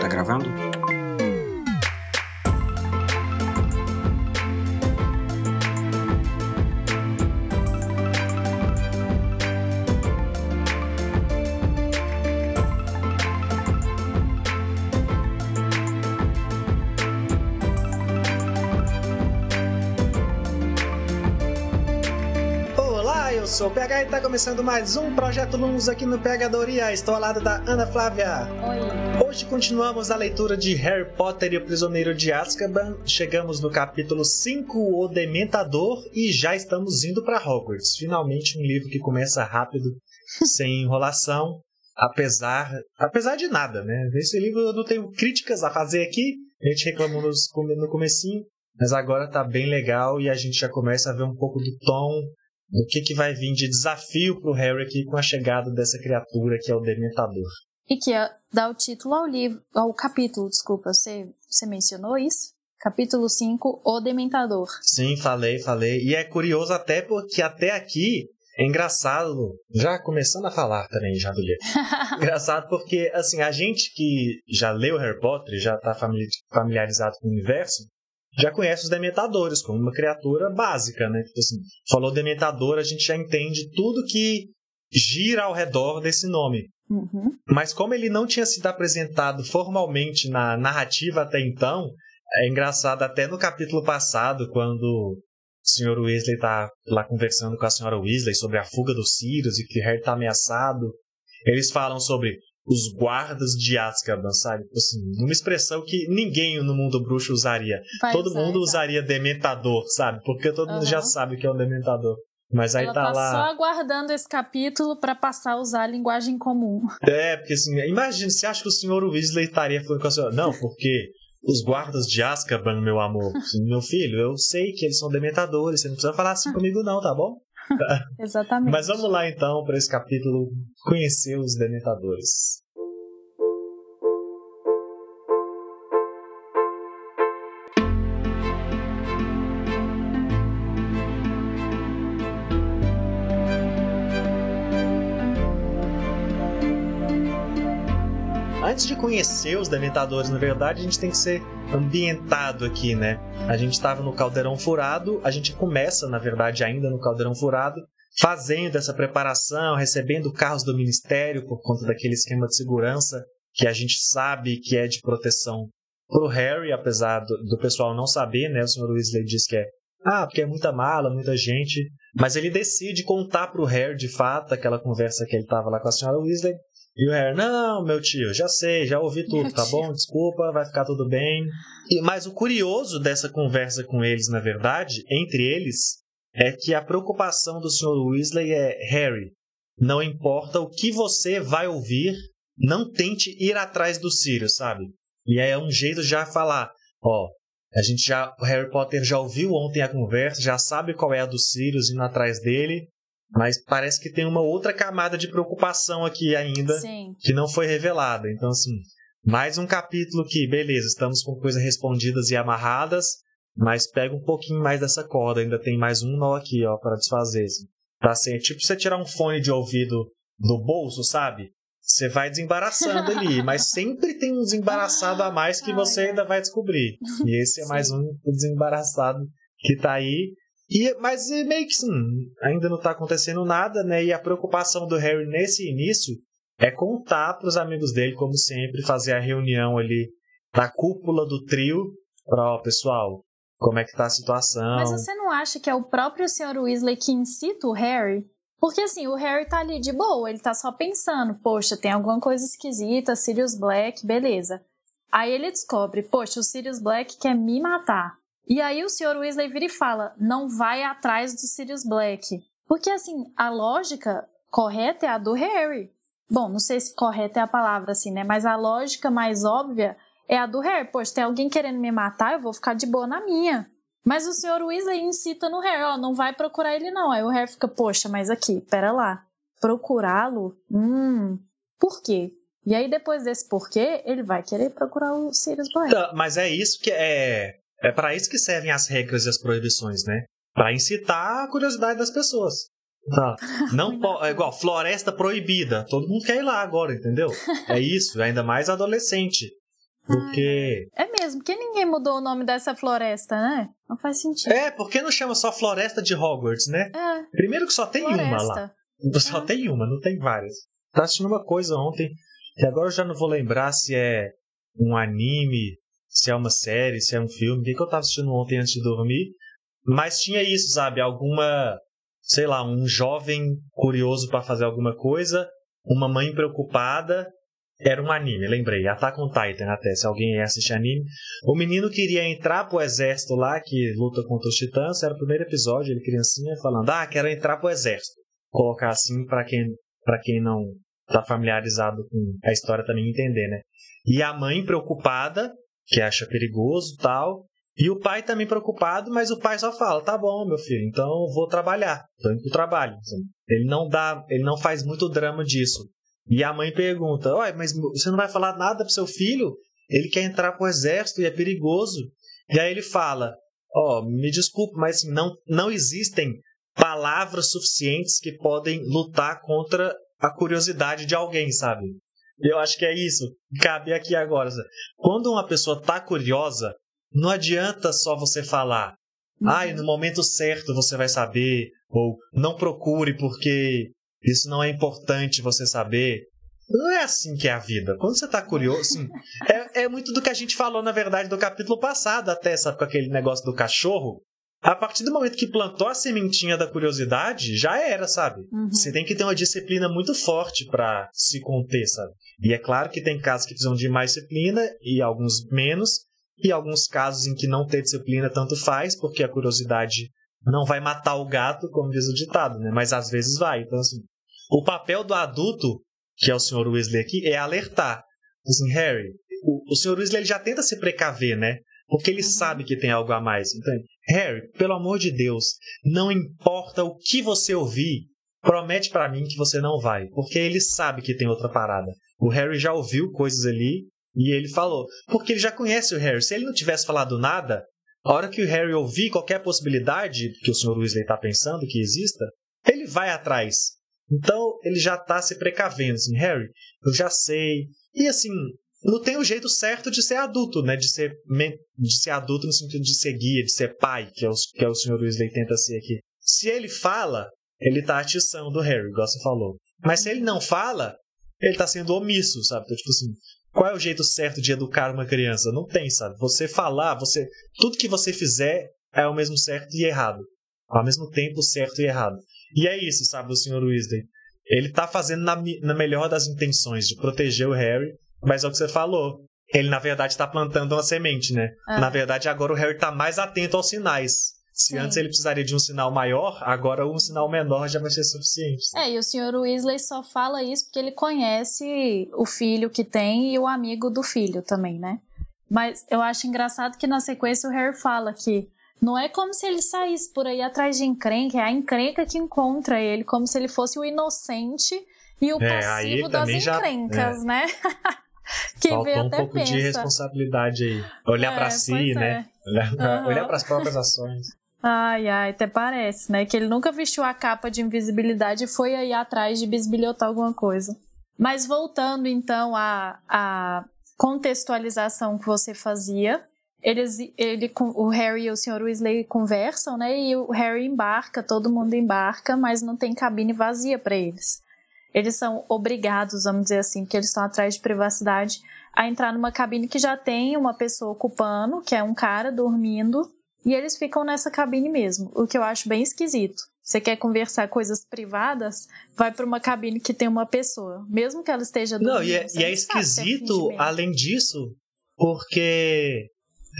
Tá gravando? E está começando mais um Projeto Lumos aqui no Pegadoria. Estou ao lado da Ana Flávia. Oi. Hoje continuamos a leitura de Harry Potter e o Prisioneiro de Azkaban. Chegamos no capítulo 5, O Dementador, e já estamos indo para Hogwarts. Finalmente um livro que começa rápido, sem enrolação, apesar, apesar de nada, né? Esse livro eu não tenho críticas a fazer aqui. A gente reclamou no comecinho, mas agora tá bem legal e a gente já começa a ver um pouco do tom o que, que vai vir de desafio para o Harry aqui com a chegada dessa criatura que é o Dementador. E que é, dá o título ao livro, ao capítulo, desculpa, você, você mencionou isso? Capítulo 5, O Dementador. Sim, falei, falei. E é curioso até porque até aqui é engraçado, já começando a falar também, já do livro. engraçado porque, assim, a gente que já leu Harry Potter, já está familiarizado com o universo, já conhece os dementadores como uma criatura básica, né? Tipo assim, falou dementador, a gente já entende tudo que gira ao redor desse nome. Uhum. Mas como ele não tinha sido apresentado formalmente na narrativa até então, é engraçado até no capítulo passado, quando o Sr. Weasley está lá conversando com a Sra. Weasley sobre a fuga dos Sirius e que Harry está ameaçado. Eles falam sobre os guardas de Azkaban, sabe? Tipo assim, uma expressão que ninguém no mundo bruxo usaria. Vai todo usar, mundo usaria dementador, sabe? Porque todo mundo Uhum. já sabe que é um dementador. Mas aí Ela tá tá lá. só aguardando esse capítulo para passar a usar a linguagem comum. É, porque assim, imagina, você acha que o senhor Weasley estaria falando com a senhora? Não, porque os guardas de Azkaban, meu amor, assim, meu filho, eu sei que eles são dementadores, você não precisa falar assim comigo não, tá bom? Exatamente. Mas vamos lá então para esse capítulo conhecer os dementadores. Antes de conhecer os dementadores, na verdade, a gente tem que ser ambientado aqui, né? A gente estava no Caldeirão Furado, a gente começa, na verdade, ainda no Caldeirão Furado, fazendo essa preparação, recebendo carros do Ministério por conta daquele esquema de segurança que a gente sabe que é de proteção pro Harry, apesar do, do pessoal não saber, né? O Sr. Weasley diz que é ah, porque é muita mala, muita gente. Mas ele decide contar pro Harry, de fato, aquela conversa que ele tava lá com a senhora Weasley. E o Harry, não, meu tio, já sei, já ouvi tudo, Meu tá tio. bom? Desculpa, vai ficar tudo bem. E, mas o curioso dessa conversa com eles, na verdade, entre eles, é que a preocupação do Sr. Weasley é: Harry, não importa o que você vai ouvir, não tente ir atrás do Sirius, sabe? E aí é um jeito já falar: ó, a gente já, o Harry Potter já ouviu ontem a conversa, já sabe qual é a do Sirius indo atrás dele, mas parece que tem uma outra camada de preocupação aqui ainda Sim. que não foi revelada. Então, assim, mais um capítulo que, beleza, estamos com coisas respondidas e amarradas, mas pega um pouquinho mais dessa corda. Ainda tem mais um nó aqui, ó, para desfazer. Assim. Tá assim, é tipo você tirar um fone de ouvido do bolso, sabe? Você vai desembaraçando ali, mas sempre tem um desembaraçado a mais que você ai. ainda vai descobrir. E esse é mais um desembaraçado que tá aí. E, mas meio que ainda não tá acontecendo nada, né? E a preocupação do Harry nesse início é contar pros amigos dele, como sempre, fazer a reunião ali da cúpula do trio para, ó, pessoal, como é que tá a situação. Mas você não acha que é o próprio Sr. Weasley que incita o Harry? Porque assim, o Harry tá ali de boa, ele tá só pensando, poxa, tem alguma coisa esquisita, Sirius Black, beleza. Aí ele descobre, poxa, o Sirius Black quer me matar. E aí o Sr. Weasley vira e fala, não vai atrás do Sirius Black. Porque assim, a lógica correta é a do Harry. Bom, não sei se correta é a palavra assim, né? Mas a lógica mais óbvia é a do Harry. Poxa, tem alguém querendo me matar, eu vou ficar de boa na minha. Mas o Sr. Weasley incita no Harry, ó, não vai procurar ele não. Aí o Harry fica, poxa, mas aqui, pera lá. Procurá-lo? Hum, por quê? E aí depois desse porquê, ele vai querer procurar o Sirius Black. Tá, Mas é isso que é. É para isso que servem as regras e as proibições, né? Para incitar a curiosidade das pessoas. Tá. Não po- é igual floresta proibida. Todo mundo quer ir lá agora, entendeu? É isso, ainda mais adolescente. Porque. É mesmo, porque ninguém mudou o nome dessa floresta, né? Não faz sentido. É, porque não chama só floresta de Hogwarts, né? É, Primeiro que só tem uma lá. floresta. Só Ah. tem uma, não tem várias. Tava assistindo uma coisa ontem, que agora eu já não vou lembrar se é um anime, se é uma série, se é um filme. O que, que eu tava assistindo ontem antes de dormir? Mas tinha isso, sabe? Alguma, sei lá, um jovem curioso para fazer alguma coisa, uma mãe preocupada. Era um anime, lembrei. Attack on Titan, até, se alguém assiste anime. O menino queria entrar pro exército lá, que luta contra os titãs. Era o primeiro episódio, ele criancinha, falando: Ah, quero entrar pro exército colocar assim para quem quem não tá familiarizado com a história também entender, né? E a mãe preocupada, que acha perigoso, tal, e o pai também preocupado, mas o pai só fala: "Tá bom, meu filho, então vou trabalhar, tô indo pro trabalho". Ele não dá, ele não faz muito drama disso. E a mãe pergunta: "Ué, mas você não vai falar nada pro seu filho? Ele quer entrar pro exército e é perigoso". E aí ele fala: "Ó, me desculpe, mas assim, não não existem palavras suficientes que podem lutar contra a curiosidade de alguém, sabe? Eu acho que é isso. Cabe aqui agora. Quando uma pessoa tá curiosa, não adianta só você falar. Ai, no momento certo você vai saber. Ou não procure porque isso não é importante você saber. Não é assim que é a vida. Quando você tá curioso, assim, é, é muito do que a gente falou, na verdade, do capítulo passado, até, sabe, com aquele negócio do cachorro. A partir do momento que plantou a sementinha da curiosidade, já era, sabe? Uhum. Você tem que ter uma disciplina muito forte pra se conter, sabe? E é claro que tem casos que precisam de mais disciplina e alguns menos, e alguns casos em que não ter disciplina tanto faz, porque a curiosidade não vai matar o gato, como diz o ditado, né? Mas às vezes vai. Então, assim, o papel do adulto, que é o Sr. Weasley aqui, é alertar. Assim, Harry, o, o Sr. Weasley ele já tenta se precaver, né? Porque ele Uhum. sabe que tem algo a mais. Então, Harry, pelo amor de Deus, não importa o que você ouvir, promete pra mim que você não vai, porque ele sabe que tem outra parada. O Harry já ouviu coisas ali e ele falou, porque ele já conhece o Harry. Se ele não tivesse falado nada, a hora que o Harry ouvir qualquer possibilidade que o Sr. Weasley está pensando que exista, ele vai atrás. Então ele já tá se precavendo, assim, Harry, eu já sei. E assim, não tem o jeito certo de ser adulto, né? De ser, de ser adulto no sentido de ser guia, de ser pai, que é o, que é o Sr. Weasley tenta ser aqui. Se ele fala, ele tá atiçando do Harry, igual você falou. Mas se ele não fala, ele tá sendo omisso, sabe? Então, tipo assim, qual é o jeito certo de educar uma criança? Não tem, sabe? Você falar, você tudo que você fizer é ao mesmo certo e errado. Ao mesmo tempo, certo e errado. E é isso, sabe, o Sr. Weasley. Ele tá fazendo na, na melhor das intenções de proteger o Harry, mas é o que você falou. Ele, na verdade, tá plantando uma semente, né? É. Na verdade, agora o Harry tá mais atento aos sinais. Se Sim. antes ele precisaria de um sinal maior, agora um sinal menor já vai ser suficiente. É, e o Sr. Weasley só fala isso porque ele conhece o filho que tem e o amigo do filho também, né? Mas eu acho engraçado que na sequência o Harry fala que não é como se ele saísse por aí atrás de encrenca, é a encrenca que encontra ele, como se ele fosse o inocente e o É, passivo das também já- encrencas, né? Quem Faltou um pouco pensa. de responsabilidade aí. Olhar É, pra pois si, é. né? Olhar, pra, Aham. olhar pras próprias ações. Ai, ai, até parece, né? Que ele nunca vestiu a capa de invisibilidade e foi aí atrás de bisbilhotar alguma coisa. Mas voltando então à, à contextualização que você fazia, eles, ele, o Harry e o Sr. Weasley conversam, né? E o Harry embarca, todo mundo embarca, mas não tem cabine vazia para eles. Eles são obrigados, vamos dizer assim, porque eles estão atrás de privacidade, a entrar numa cabine que já tem uma pessoa ocupando, que é um cara dormindo, e eles ficam nessa cabine mesmo, o que eu acho bem esquisito. Você quer conversar coisas privadas, vai para uma cabine que tem uma pessoa, mesmo que ela esteja dormindo. Não, e é, e é é esquisito, fingimento. além disso, porque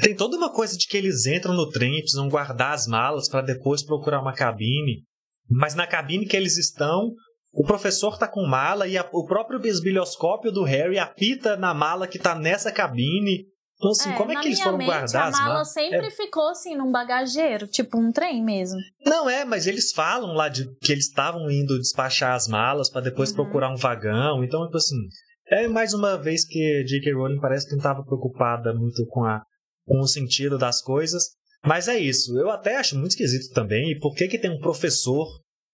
tem toda uma coisa de que eles entram no trem e precisam guardar as malas para depois procurar uma cabine. Mas na cabine que eles estão, o professor tá com mala e a- o próprio bisbilhoscópio do Harry apita na mala que tá nessa cabine. Então, assim, como é que eles foram mente, guardar a as mala sempre É, ficou assim num bagageiro, tipo um trem mesmo. Não é, mas eles falam lá de que eles estavam indo despachar as malas para depois Uhum. procurar um vagão. Então, tipo assim, é mais uma vez que J.K. Rowling parece que não estava preocupada muito com, a, com o sentido das coisas. Mas é isso. Eu até acho muito esquisito também. E por que que tem um professor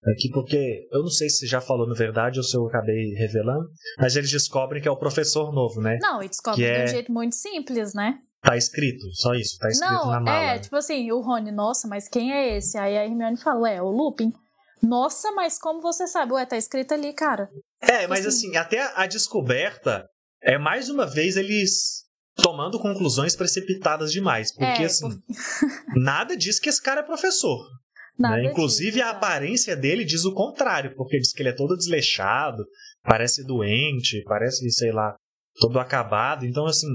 aqui porque eu não sei se já falou na verdade ou se eu acabei revelando, mas eles descobrem que é o professor novo, né? Não, e descobrem de um é- jeito muito simples, né? Tá escrito, só isso, tá escrito Não, na mala. é, tipo assim, o Rony, nossa, mas quem é esse? Aí a Hermione fala, ué, o Lupin. Nossa, mas como você sabe? Ué, tá escrito ali, cara. É, mas assim- assim, até a, descoberta é mais uma vez eles tomando conclusões precipitadas demais, porque É, assim, nada diz que esse cara é professor. Né? Inclusive disso, a aparência dele diz o contrário, porque diz que ele é todo desleixado, parece doente, parece, sei lá, todo acabado. Então, assim,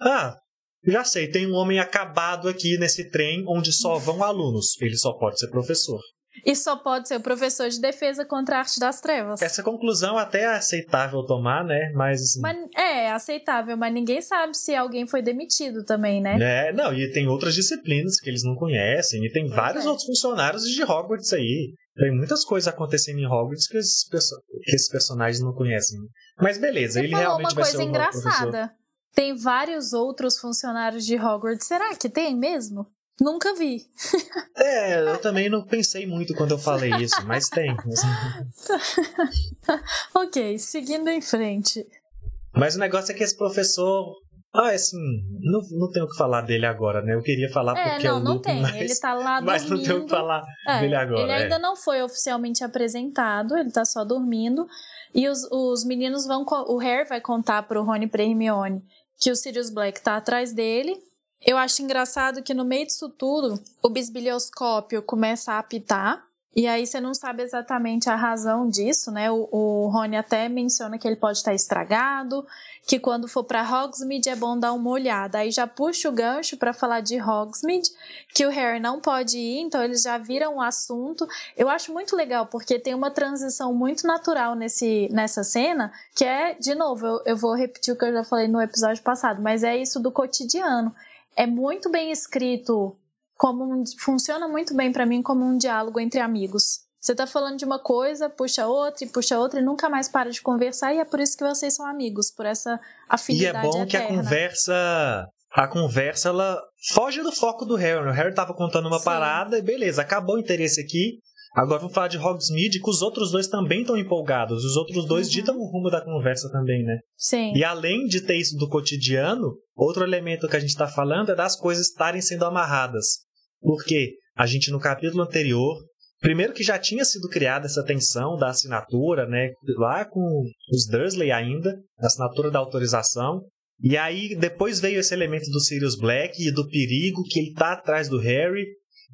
ah, já sei, tem um homem acabado aqui nesse trem onde só vão alunos. Ele só pode ser professor. E só pode ser o professor de defesa contra a arte das trevas. Essa conclusão até é aceitável tomar, né? Mas, Mas é aceitável, mas ninguém sabe se alguém foi demitido também, né? É, não, e tem outras disciplinas que eles não conhecem, e tem Pois vários é. outros funcionários de Hogwarts aí. Tem muitas coisas acontecendo em Hogwarts que esses, perso- que esses personagens não conhecem. Mas beleza, Você ele falou realmente uma vai coisa ser o novo professor. engraçada. Tem vários outros funcionários de Hogwarts. Será que tem mesmo? Nunca vi. É, eu também não pensei muito quando eu falei isso, mas tem. Ok, seguindo em frente. mas o negócio é que esse professor. Ah, assim, não, não tenho o que falar dele agora, né? Eu queria falar É, porque é não, o não tem. mas, Ele tá lá mas não dormindo. tenho o que falar É, dele agora. Ele é. ainda não foi oficialmente apresentado, ele tá só dormindo. E os, os meninos vão. O Harry vai contar pro Rony e pra Hermione que o Sirius Black tá atrás dele. Eu acho engraçado que no meio disso tudo, o bisbilhoscópio começa a apitar. E aí você não sabe exatamente a razão disso, né? O, o Rony até menciona que ele pode estar estragado, que quando for pra Hogsmeade é bom dar uma olhada. Aí já puxa o gancho pra falar de Hogsmeade, que o Harry não pode ir, então eles já viram o assunto. Eu acho muito legal, porque tem uma transição muito natural nesse, nessa cena, que é, de novo, eu, eu vou repetir o que eu já falei no episódio passado, mas é isso do cotidiano. É muito bem escrito, como um- funciona muito bem pra mim como um diálogo entre amigos. Você tá falando de uma coisa, puxa outra e puxa outra e nunca mais para de conversar, e é por isso que vocês são amigos, por essa E afinidade é bom que a eterna. conversa. A conversa, ela foge do foco do Harry. O Harry tava contando uma Sim. parada e beleza, acabou o interesse aqui. Agora vamos falar de Hogsmeade, que os outros dois também estão empolgados. Os outros dois Uhum. ditam o rumo da conversa também, né? Sim. E além de ter isso do cotidiano, outro elemento que a gente tá falando é das coisas estarem sendo amarradas. Porque a gente no capítulo anterior, primeiro que já tinha sido criada essa tensão da assinatura, né? Lá com os Dursley ainda, a assinatura da autorização. E aí depois veio esse elemento do Sirius Black e do perigo que ele tá atrás do Harry.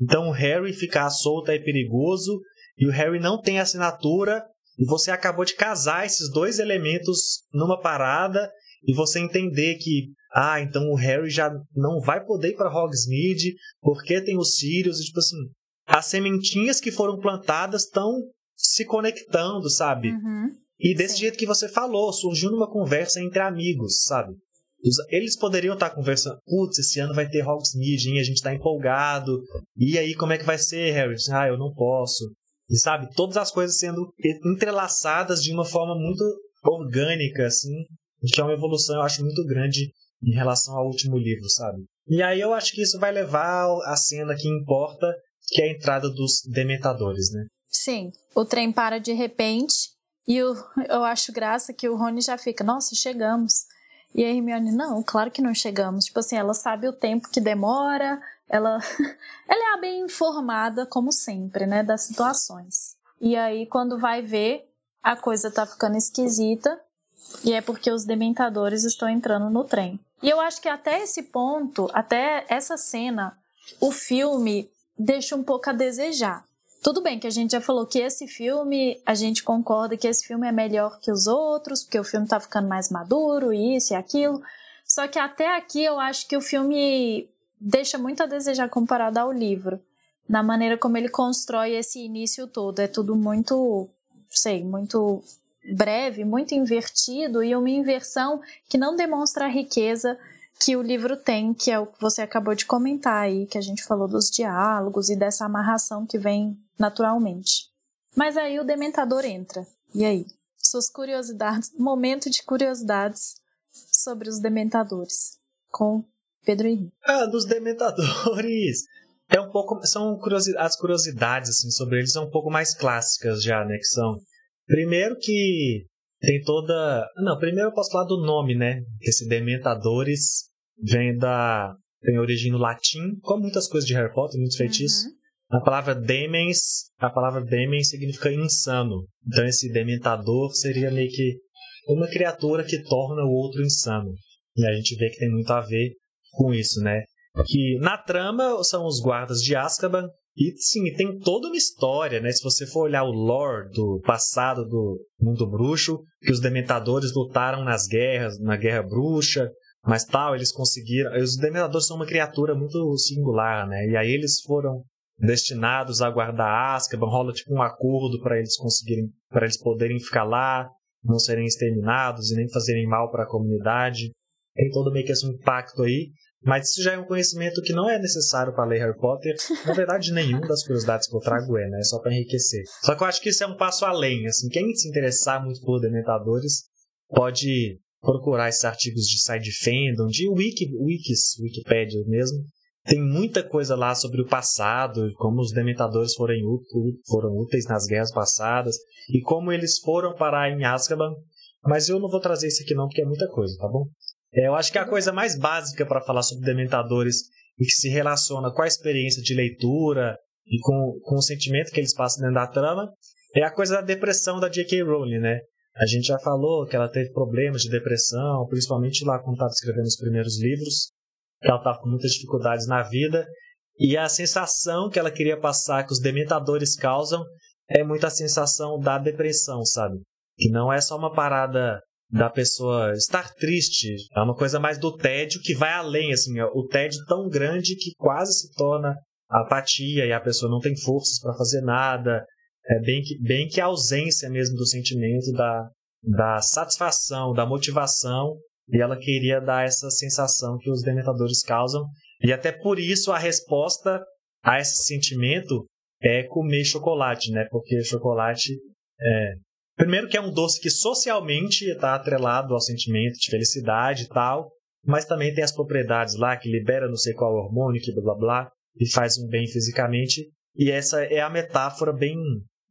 Então o Harry ficar solto é perigoso e o Harry não tem assinatura e você acabou de casar esses dois elementos numa parada e você entender que ah, então o Harry já não vai poder ir para Hogsmeade porque tem os Sirius e tipo assim, as sementinhas que foram plantadas estão se conectando, sabe? Uhum. E desse Sim. jeito que você falou, surgiu numa conversa entre amigos, sabe? Eles poderiam estar conversando, putz, esse ano vai ter Hogsmeade, hein? a gente tá empolgado. E aí, como é que vai ser, Harry? Ah, eu não posso. E sabe, todas as coisas sendo entrelaçadas de uma forma muito orgânica, assim, que é uma evolução, eu acho, muito grande em relação ao último livro, sabe? E aí eu acho que isso vai levar à cena que importa, que é a entrada dos dementadores, né? Sim, o trem para de repente e o, eu acho graça que o Rony já fica, nossa, chegamos. E a Hermione, não, claro que não chegamos. Tipo assim, ela sabe o tempo que demora, ela, ela é bem informada, como sempre, né, das situações. E aí, quando vai ver, a coisa tá ficando esquisita e é porque os dementadores estão entrando no trem. E eu acho que até esse ponto, até essa cena, o filme deixa um pouco a desejar. Tudo bem que a gente já falou que esse filme, a gente concorda que esse filme é melhor que os outros, porque o filme tá ficando mais maduro, isso e aquilo. Só que até aqui eu acho que o filme deixa muito a desejar comparado ao livro. Na maneira como ele constrói esse início todo. É tudo muito, sei, muito breve, muito invertido e uma inversão que não demonstra a riqueza que o livro tem, que é o que você acabou de comentar aí, que a gente falou dos diálogos e dessa amarração que vem naturalmente. Mas aí o dementador entra. E aí? Suas curiosidades, momento de curiosidades sobre os dementadores com Pedro Henrique. Ah, dos dementadores. é um pouco são curiosidades, as curiosidades assim sobre eles são um pouco mais clássicas já, né, que são primeiro que tem toda, não, primeiro eu posso falar do nome, né? Esse Dementadores vem da tem origem no latim, como muitas coisas de Harry Potter, muitos feitiços. Uhum. A palavra demens, a palavra demens significa insano. Então esse dementador seria meio que uma criatura que torna o outro insano. E a gente vê que tem muito a ver com isso, né? Que na trama são os guardas de Azkaban e sim, tem toda uma história, né? Se você for olhar o lore do passado do mundo bruxo, que os dementadores lutaram nas guerras, na guerra bruxa, mas tal, eles conseguiram. Os dementadores são uma criatura muito singular, né? E aí eles foram destinados a guardar Azkaban, rola tipo um acordo para eles conseguirem, para eles poderem ficar lá, não serem exterminados e nem fazerem mal para a comunidade. Tem todo meio que esse impacto aí, mas isso já é um conhecimento que não é necessário para ler Harry Potter. Na verdade, nenhuma das curiosidades que eu trago é, né? É só para enriquecer. Só que eu acho que isso é um passo além, assim, quem se interessar muito por Dementadores pode procurar esses artigos de side fandom, de wiki, wikis, Wikipedia mesmo, tem muita coisa lá sobre o passado, como os dementadores foram, foram úteis nas guerras passadas e como eles foram parar em Azkaban. Mas eu não vou trazer isso aqui não, porque é muita coisa, tá bom? É, eu acho que a coisa mais básica para falar sobre dementadores e que se relaciona com a experiência de leitura e com, com o sentimento que eles passam dentro da trama é a coisa da depressão da J.K. Rowling, né? A gente já falou que ela teve problemas de depressão, principalmente lá quando estava escrevendo os primeiros livros que ela estava com muitas dificuldades na vida. E a sensação que ela queria passar que os dementadores causam é muito a sensação da depressão, sabe? Que não é só uma parada da pessoa estar triste, é uma coisa mais do tédio que vai além, assim, o tédio tão grande que quase se torna apatia e a pessoa não tem forças para fazer nada. É bem que, bem que a ausência mesmo do sentimento da, da satisfação, da motivação e ela queria dar essa sensação que os dementadores causam. E até por isso a resposta a esse sentimento é comer chocolate, né? Porque chocolate é. Primeiro que é um doce que socialmente está atrelado ao sentimento de felicidade e tal, mas também tem as propriedades lá que libera não sei qual hormônio, que blá blá blá, e faz um bem fisicamente. E essa é a metáfora bem.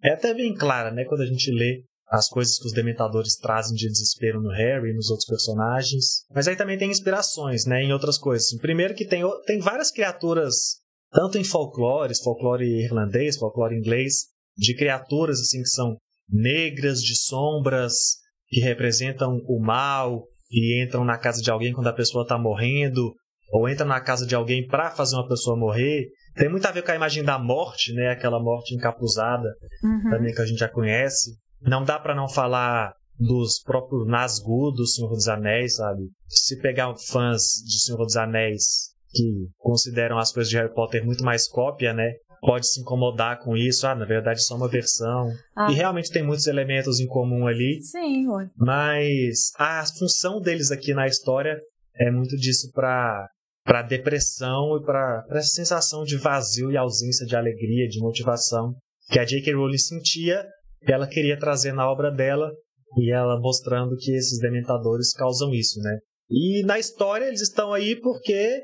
É até bem clara, né? Quando a gente lê as coisas que os dementadores trazem de desespero no Harry e nos outros personagens. Mas aí também tem inspirações, né, em outras coisas. Primeiro que tem, tem várias criaturas, tanto em folclore, folclore irlandês, folclore inglês, de criaturas assim que são negras, de sombras, que representam o mal e entram na casa de alguém quando a pessoa está morrendo, ou entram na casa de alguém para fazer uma pessoa morrer. Tem muito a ver com a imagem da morte, né? Aquela morte encapuzada, uhum. também que a gente já conhece. Não dá para não falar dos próprios Nazgûl do Senhor dos Anéis, sabe? Se pegar fãs de Senhor dos Anéis que consideram as coisas de Harry Potter muito mais cópia, né? Pode se incomodar com isso. Ah, na verdade, só uma versão. Ah. E realmente tem muitos elementos em comum ali. Sim. Mas a função deles aqui na história é muito disso para para depressão e para essa sensação de vazio e ausência de alegria, de motivação que a J.K. Rowling sentia ela queria trazer na obra dela e ela mostrando que esses dementadores causam isso, né? E na história eles estão aí porque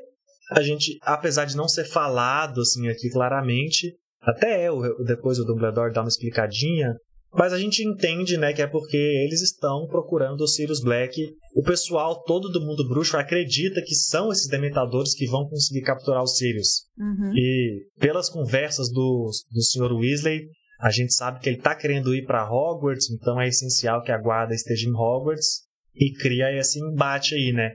a gente, apesar de não ser falado assim aqui claramente, até é, depois o Dumbledore dá uma explicadinha, mas a gente entende, né, que é porque eles estão procurando o Sirius Black. O pessoal todo do mundo bruxo acredita que são esses dementadores que vão conseguir capturar o Sirius. Uhum. E pelas conversas do, do Sr. Weasley, a gente sabe que ele está querendo ir para Hogwarts, então é essencial que a guarda esteja em Hogwarts e cria esse embate aí, né?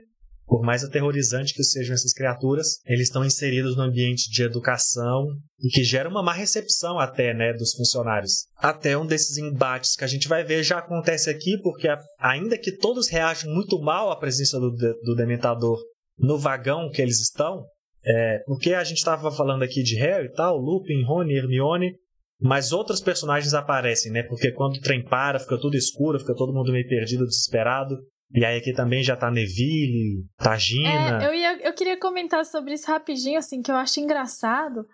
Por mais aterrorizante que sejam essas criaturas, eles estão inseridos no ambiente de educação e que gera uma má recepção até, né, dos funcionários. Até um desses embates que a gente vai ver já acontece aqui, porque ainda que todos reagem muito mal à presença do, do Dementador no vagão que eles estão, é, porque a gente estava falando aqui de Harry e tal, Lupin, Rony, Hermione, mas outros personagens aparecem, né? Porque quando o trem para, fica tudo escuro, fica todo mundo meio perdido, desesperado. E aí aqui também já tá Neville, tá Gina. É, eu, ia, eu queria comentar sobre isso rapidinho, assim, que eu acho engraçado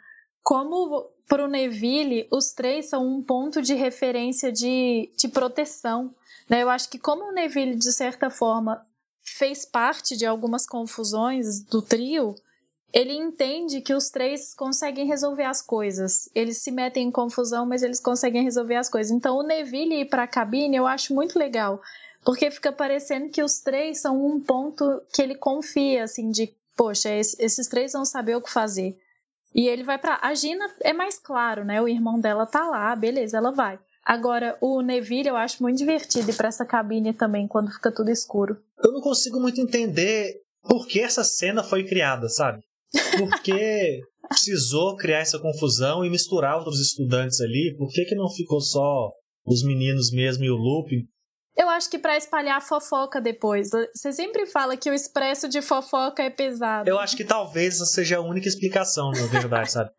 como pro Neville os três são um ponto de referência de, de proteção. Né? Eu acho que como o Neville, de certa forma, fez parte de algumas confusões do trio, ele entende que os três conseguem resolver as coisas. Eles se metem em confusão, mas eles conseguem resolver as coisas. Então, o Neville ir para a cabine eu acho muito legal, porque fica parecendo que os três são um ponto que ele confia, assim, de poxa, esses três vão saber o que fazer. E ele vai para a Gina é mais claro, né? O irmão dela tá lá, beleza, ela vai. Agora, o Neville eu acho muito divertido ir pra essa cabine também, quando fica tudo escuro. Eu não consigo muito entender por que essa cena foi criada, sabe? Por que precisou criar essa confusão e misturar outros estudantes ali? Por que, que não ficou só os meninos mesmo e o Lupin? Eu acho que para espalhar fofoca depois. Você sempre fala que o expresso de fofoca é pesado. Eu acho que talvez essa seja a única explicação, na verdade, sabe?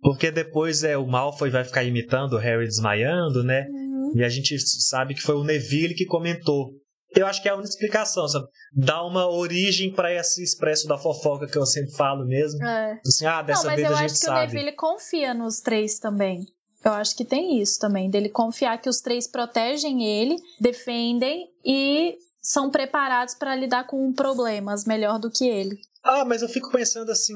Porque depois é o Malfoy vai ficar imitando o Harry desmaiando, né? Uhum. E a gente sabe que foi o Neville que comentou. Eu acho que é a única explicação, sabe? Dá uma origem para esse expresso da fofoca que eu sempre falo mesmo. É. Assim, ah, dessa Não, vez a gente sabe. Mas eu acho que o Neville confia nos três também. Eu acho que tem isso também, dele confiar que os três protegem ele, defendem e são preparados para lidar com problemas melhor do que ele. Ah, mas eu fico pensando assim,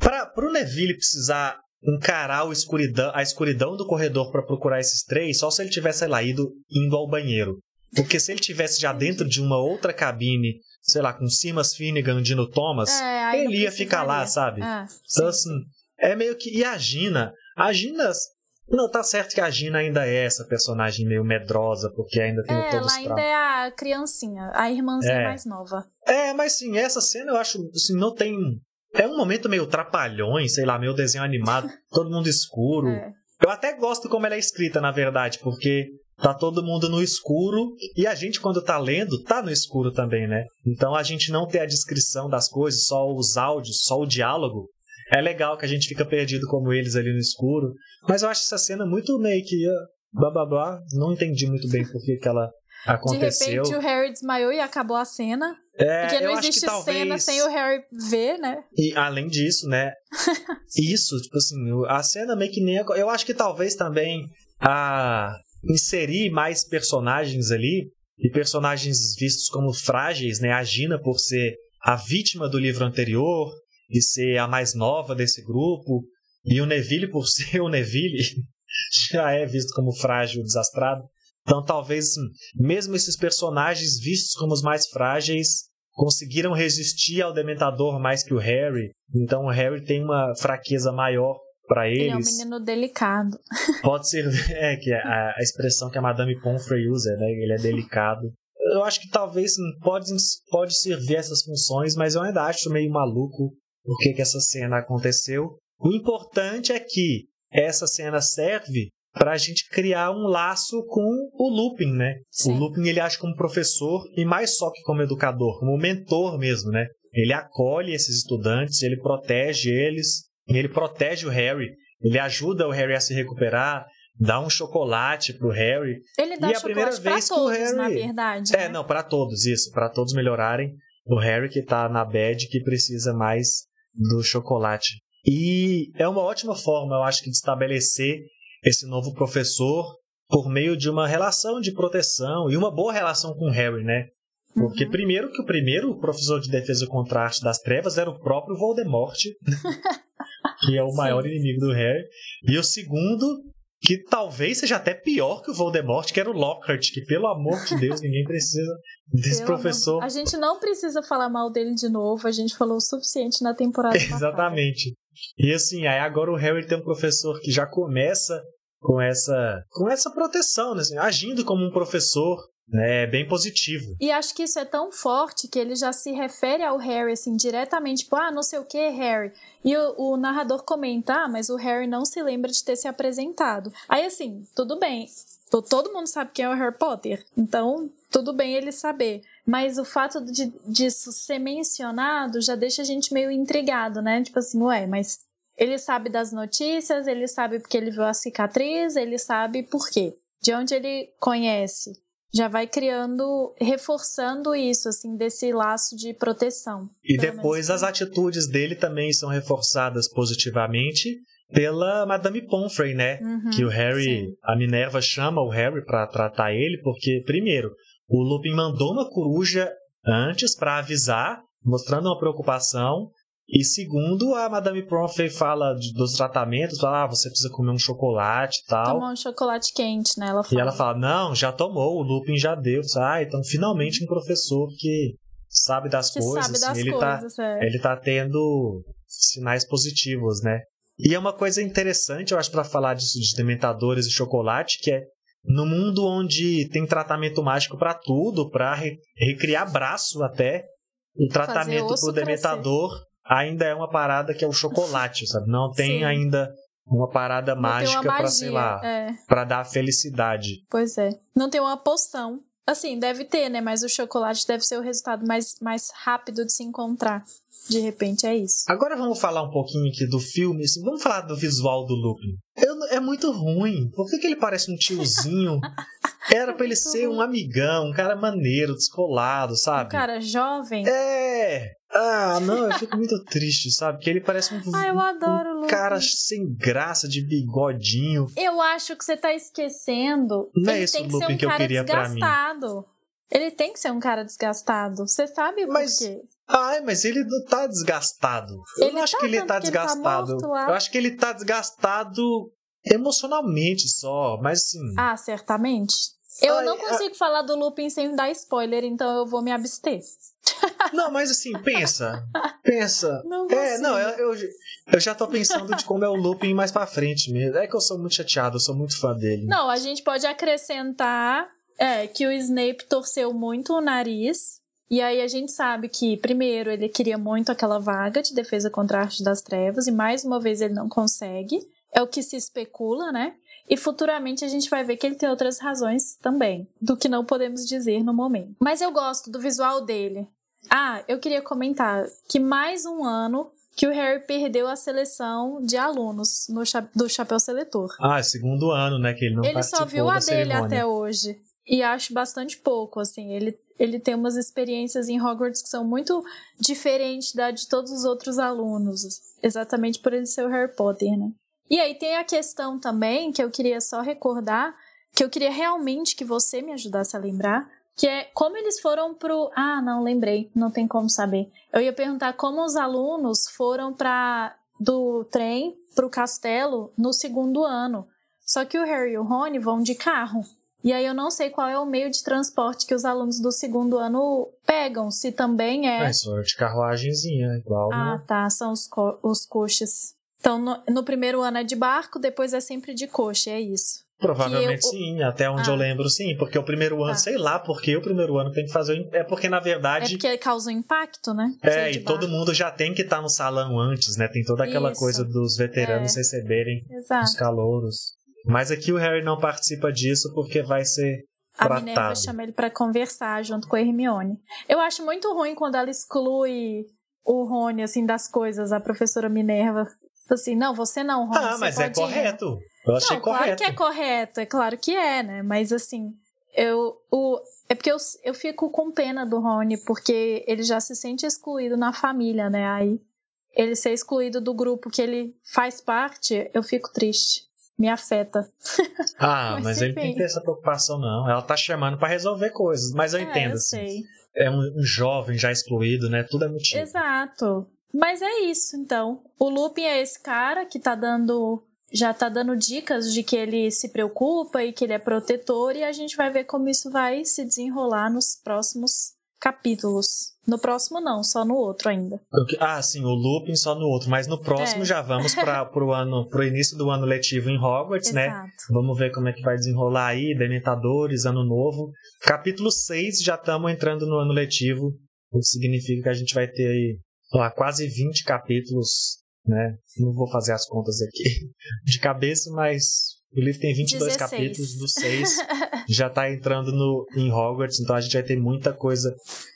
para o Neville precisar encarar escuridão, a escuridão do corredor para procurar esses três, só se ele tivesse lá ido indo ao banheiro. Porque se ele tivesse já dentro de uma outra cabine, sei lá, com Simas Finnegan, Dino Thomas, é, ele ia ficar lá, sabe? É, então, assim, é meio que. E a Gina? A Gina não, tá certo que a Gina ainda é essa personagem meio medrosa, porque ainda tem é, todos os Ela ainda é a criancinha, a irmãzinha é. mais nova. É, mas sim, essa cena eu acho, assim, não tem... É um momento meio trapalhões, sei lá, meio desenho animado, todo mundo escuro. É. Eu até gosto como ela é escrita, na verdade, porque tá todo mundo no escuro e a gente, quando tá lendo, tá no escuro também, né? Então a gente não tem a descrição das coisas, só os áudios, só o diálogo. É legal que a gente fica perdido como eles ali no escuro. Mas eu acho essa cena muito meio que uh, blá blá blá. Não entendi muito bem por que, ela aconteceu. De repente o Harry desmaiou e acabou a cena. É, porque não existe talvez... cena sem o Harry ver, né? E além disso, né? isso, tipo assim, a cena meio que nem. Eu acho que talvez também a inserir mais personagens ali e personagens vistos como frágeis, né? A Gina por ser a vítima do livro anterior, de ser a mais nova desse grupo, e o Neville, por ser o Neville, já é visto como frágil, desastrado. Então, talvez, assim, mesmo esses personagens vistos como os mais frágeis conseguiram resistir ao Dementador mais que o Harry. Então, o Harry tem uma fraqueza maior para eles. Ele é um menino delicado. Pode ser, é, que é a, a expressão que a Madame Pomfrey usa, né? Ele é delicado. Eu acho que talvez sim, pode, pode servir essas funções, mas eu ainda acho meio maluco por que, que essa cena aconteceu. O importante é que essa cena serve para a gente criar um laço com o Lupin, né? Sim. O Lupin ele age como professor e mais só que como educador, como mentor mesmo, né? Ele acolhe esses estudantes, ele protege eles, ele protege o Harry, ele ajuda o Harry a se recuperar, dá um chocolate pro Harry. Ele dá e a primeira vez todos, que o Harry, na verdade. É, né? não, para todos isso, para todos melhorarem. O Harry que tá na bad que precisa mais do chocolate. E é uma ótima forma, eu acho, de estabelecer esse novo professor por meio de uma relação de proteção e uma boa relação com o Harry, né? Porque uhum. primeiro que o primeiro professor de defesa contra a arte das trevas era o próprio Voldemort, que é o maior Sim. inimigo do Harry. E o segundo, que talvez seja até pior que o Voldemort, que era o Lockhart, que pelo amor de Deus, ninguém precisa desse pelo professor. Amor. A gente não precisa falar mal dele de novo, a gente falou o suficiente na temporada Exatamente. E assim, aí agora o Harry tem um professor que já começa com essa com essa proteção, né? Assim, agindo como um professor, é bem positivo. E acho que isso é tão forte que ele já se refere ao Harry, assim, diretamente, tipo, ah, não sei o que, Harry. E o, o, narrador comenta, ah, mas o Harry não se lembra de ter se apresentado. Aí, assim, tudo bem, todo mundo sabe quem é o Harry Potter, então tudo bem ele saber. Mas o fato de, disso ser mencionado já deixa a gente meio intrigado, né? Tipo assim, ué, mas ele sabe das notícias, ele sabe porque ele viu a cicatriz, ele sabe por quê. De onde ele conhece já vai criando, reforçando isso, assim, desse laço de proteção. E depois as atitudes dele também são reforçadas positivamente pela Madame Pomfrey, né? Uhum, que o Harry, sim. a Minerva chama o Harry para tratar ele, porque, primeiro, o Lupin mandou uma coruja antes para avisar, mostrando uma preocupação, E segundo, a Madame Pomfrey fala de, dos tratamentos, fala, ah, você precisa comer um chocolate e tal. Tomar um chocolate quente, né? Ela fala. E ela fala, não, já tomou, o Lupin já deu. Ah, então finalmente um professor que sabe das que coisas. Sabe das ele, tá coisas tá, é. ele tá tendo sinais positivos, né? E é uma coisa interessante, eu acho, para falar disso de dementadores e chocolate, que é no mundo onde tem tratamento mágico para tudo, para re recriar braço até, o tratamento pro dementador crescer. Ainda é uma parada que é o chocolate, sabe? Não tem Sim. ainda uma parada Não mágica para sei lá, é. para dar felicidade. Pois é. Não tem uma poção. Assim, deve ter, né? Mas o chocolate deve ser o resultado mais, mais rápido de se encontrar. De repente é isso. Agora vamos falar um pouquinho aqui do filme. Assim, vamos falar do visual do Lupin. Eu, é muito ruim. Por que, que ele parece um tiozinho? Era pra ele ser um amigão, um cara maneiro, descolado, sabe? Um cara jovem. É! Ah, não, eu fico muito triste, sabe? Que ele parece um, ah, eu adoro um cara sem graça, de bigodinho. Eu acho que você tá esquecendo. Não é esse o Lupin um que eu queria desgastado. pra mim. Ele tem que ser um cara desgastado. Você sabe mas, por quê? Ai, mas ele não tá desgastado. Eu ele não acho tá, que ele tá desgastado. Ele tá eu acho que ele tá desgastado emocionalmente só, mas assim. Ah, certamente. Eu não consigo falar do Lupin sem dar spoiler, então eu vou me abster. Não, mas assim, pensa. Pensa. Não é, não, eu, eu, eu, já tô pensando de como é o Lupin mais pra frente mesmo. É que eu sou muito chateado, eu sou muito fã dele. Não, a gente pode acrescentar é, que o Snape torceu muito o nariz. E aí a gente sabe que, primeiro, ele queria muito aquela vaga de defesa contra a arte das trevas, e mais uma vez ele não consegue. É o que se especula, né? E futuramente a gente vai ver que ele tem outras razões também, do que não podemos dizer no momento. Mas eu gosto do visual dele. Ah, eu queria comentar que mais um ano que o Harry perdeu a seleção de alunos no cha do Chapéu Seletor. Ah, é segundo ano, né? Que ele não Ele só viu a dele cerimônia. até hoje. E acho bastante pouco, assim. Ele, ele tem umas experiências em Hogwarts que são muito diferentes da de todos os outros alunos. Exatamente por ele ser o Harry Potter, né? E aí tem a questão também que eu queria só recordar, que eu queria realmente que você me ajudasse a lembrar, que é como eles foram pro. Ah, não, lembrei, não tem como saber. Eu ia perguntar como os alunos foram para do trem pro castelo no segundo ano. Só que o Harry e o Rony vão de carro. E aí eu não sei qual é o meio de transporte que os alunos do segundo ano pegam, se também é. É, só de carruagemzinha, igual. Ah, tá, são os, co os coxas. Então, no, no, primeiro ano é de barco, depois é sempre de coxa, é isso. Provavelmente eu... sim, até onde ah. eu lembro sim, porque o primeiro ano, tá. sei lá, porque o primeiro ano tem que fazer. É porque na verdade. É porque causa um impacto, né? É, e barco. todo mundo já tem que estar tá no salão antes, né? Tem toda aquela isso. coisa dos veteranos é. receberem Exato. os calouros. Mas aqui o Harry não participa disso porque vai ser a tratado. Minerva chama ele para conversar junto com a Hermione. Eu acho muito ruim quando ela exclui o Rony, assim, das coisas, a professora Minerva. Assim, não, você não, Rony. Ah, mas é correto. Eu achei não, correto. Claro que é correto, é claro que é, né? Mas assim, eu. O, é porque eu, eu fico com pena do Rony, porque ele já se sente excluído na família, né? Aí ele ser excluído do grupo que ele faz parte, eu fico triste me afeta. Ah, mas, mas ele não tem essa preocupação, não. Ela tá chamando para resolver coisas, mas eu é, entendo. Eu assim. sei. É um, um, jovem já excluído, né? Tudo é motivo. Exato. Mas é isso, então. O Lupin é esse cara que tá dando. Já tá dando dicas de que ele se preocupa e que ele é protetor, e a gente vai ver como isso vai se desenrolar nos próximos capítulos. No próximo não, só no outro ainda. Ah, sim, o looping só no outro, mas no próximo é. já vamos para pro ano, pro início do ano letivo em Hogwarts, né? Exato. né? Vamos ver como é que vai desenrolar aí, Dementadores, ano novo. Capítulo 6 já estamos entrando no ano letivo, o que significa que a gente vai ter aí lá, quase 20 capítulos, né? Não vou fazer as contas aqui de cabeça, mas o livro tem 22 16. capítulos, do 6 já está entrando no, em Hogwarts, então a gente vai ter muita coisa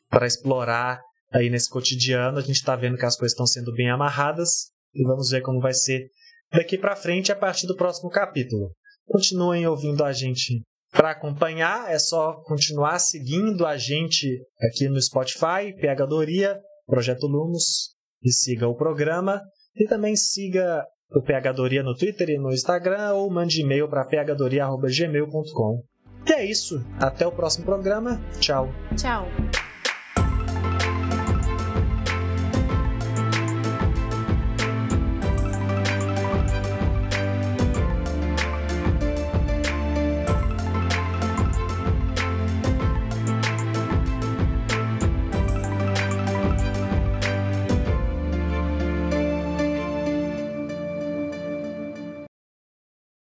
para explorar aí nesse cotidiano. A gente está vendo que as coisas estão sendo bem amarradas e vamos ver como vai ser daqui para frente a partir do próximo capítulo. Continuem ouvindo a gente para acompanhar, é só continuar seguindo a gente aqui no Spotify, Pegadoria, Projeto Lumos, e siga o programa. E também siga o Pegadoria no Twitter e no Instagram ou mande e-mail para pegadoria.gmail.com. E é isso. Até o próximo programa. Tchau. Tchau.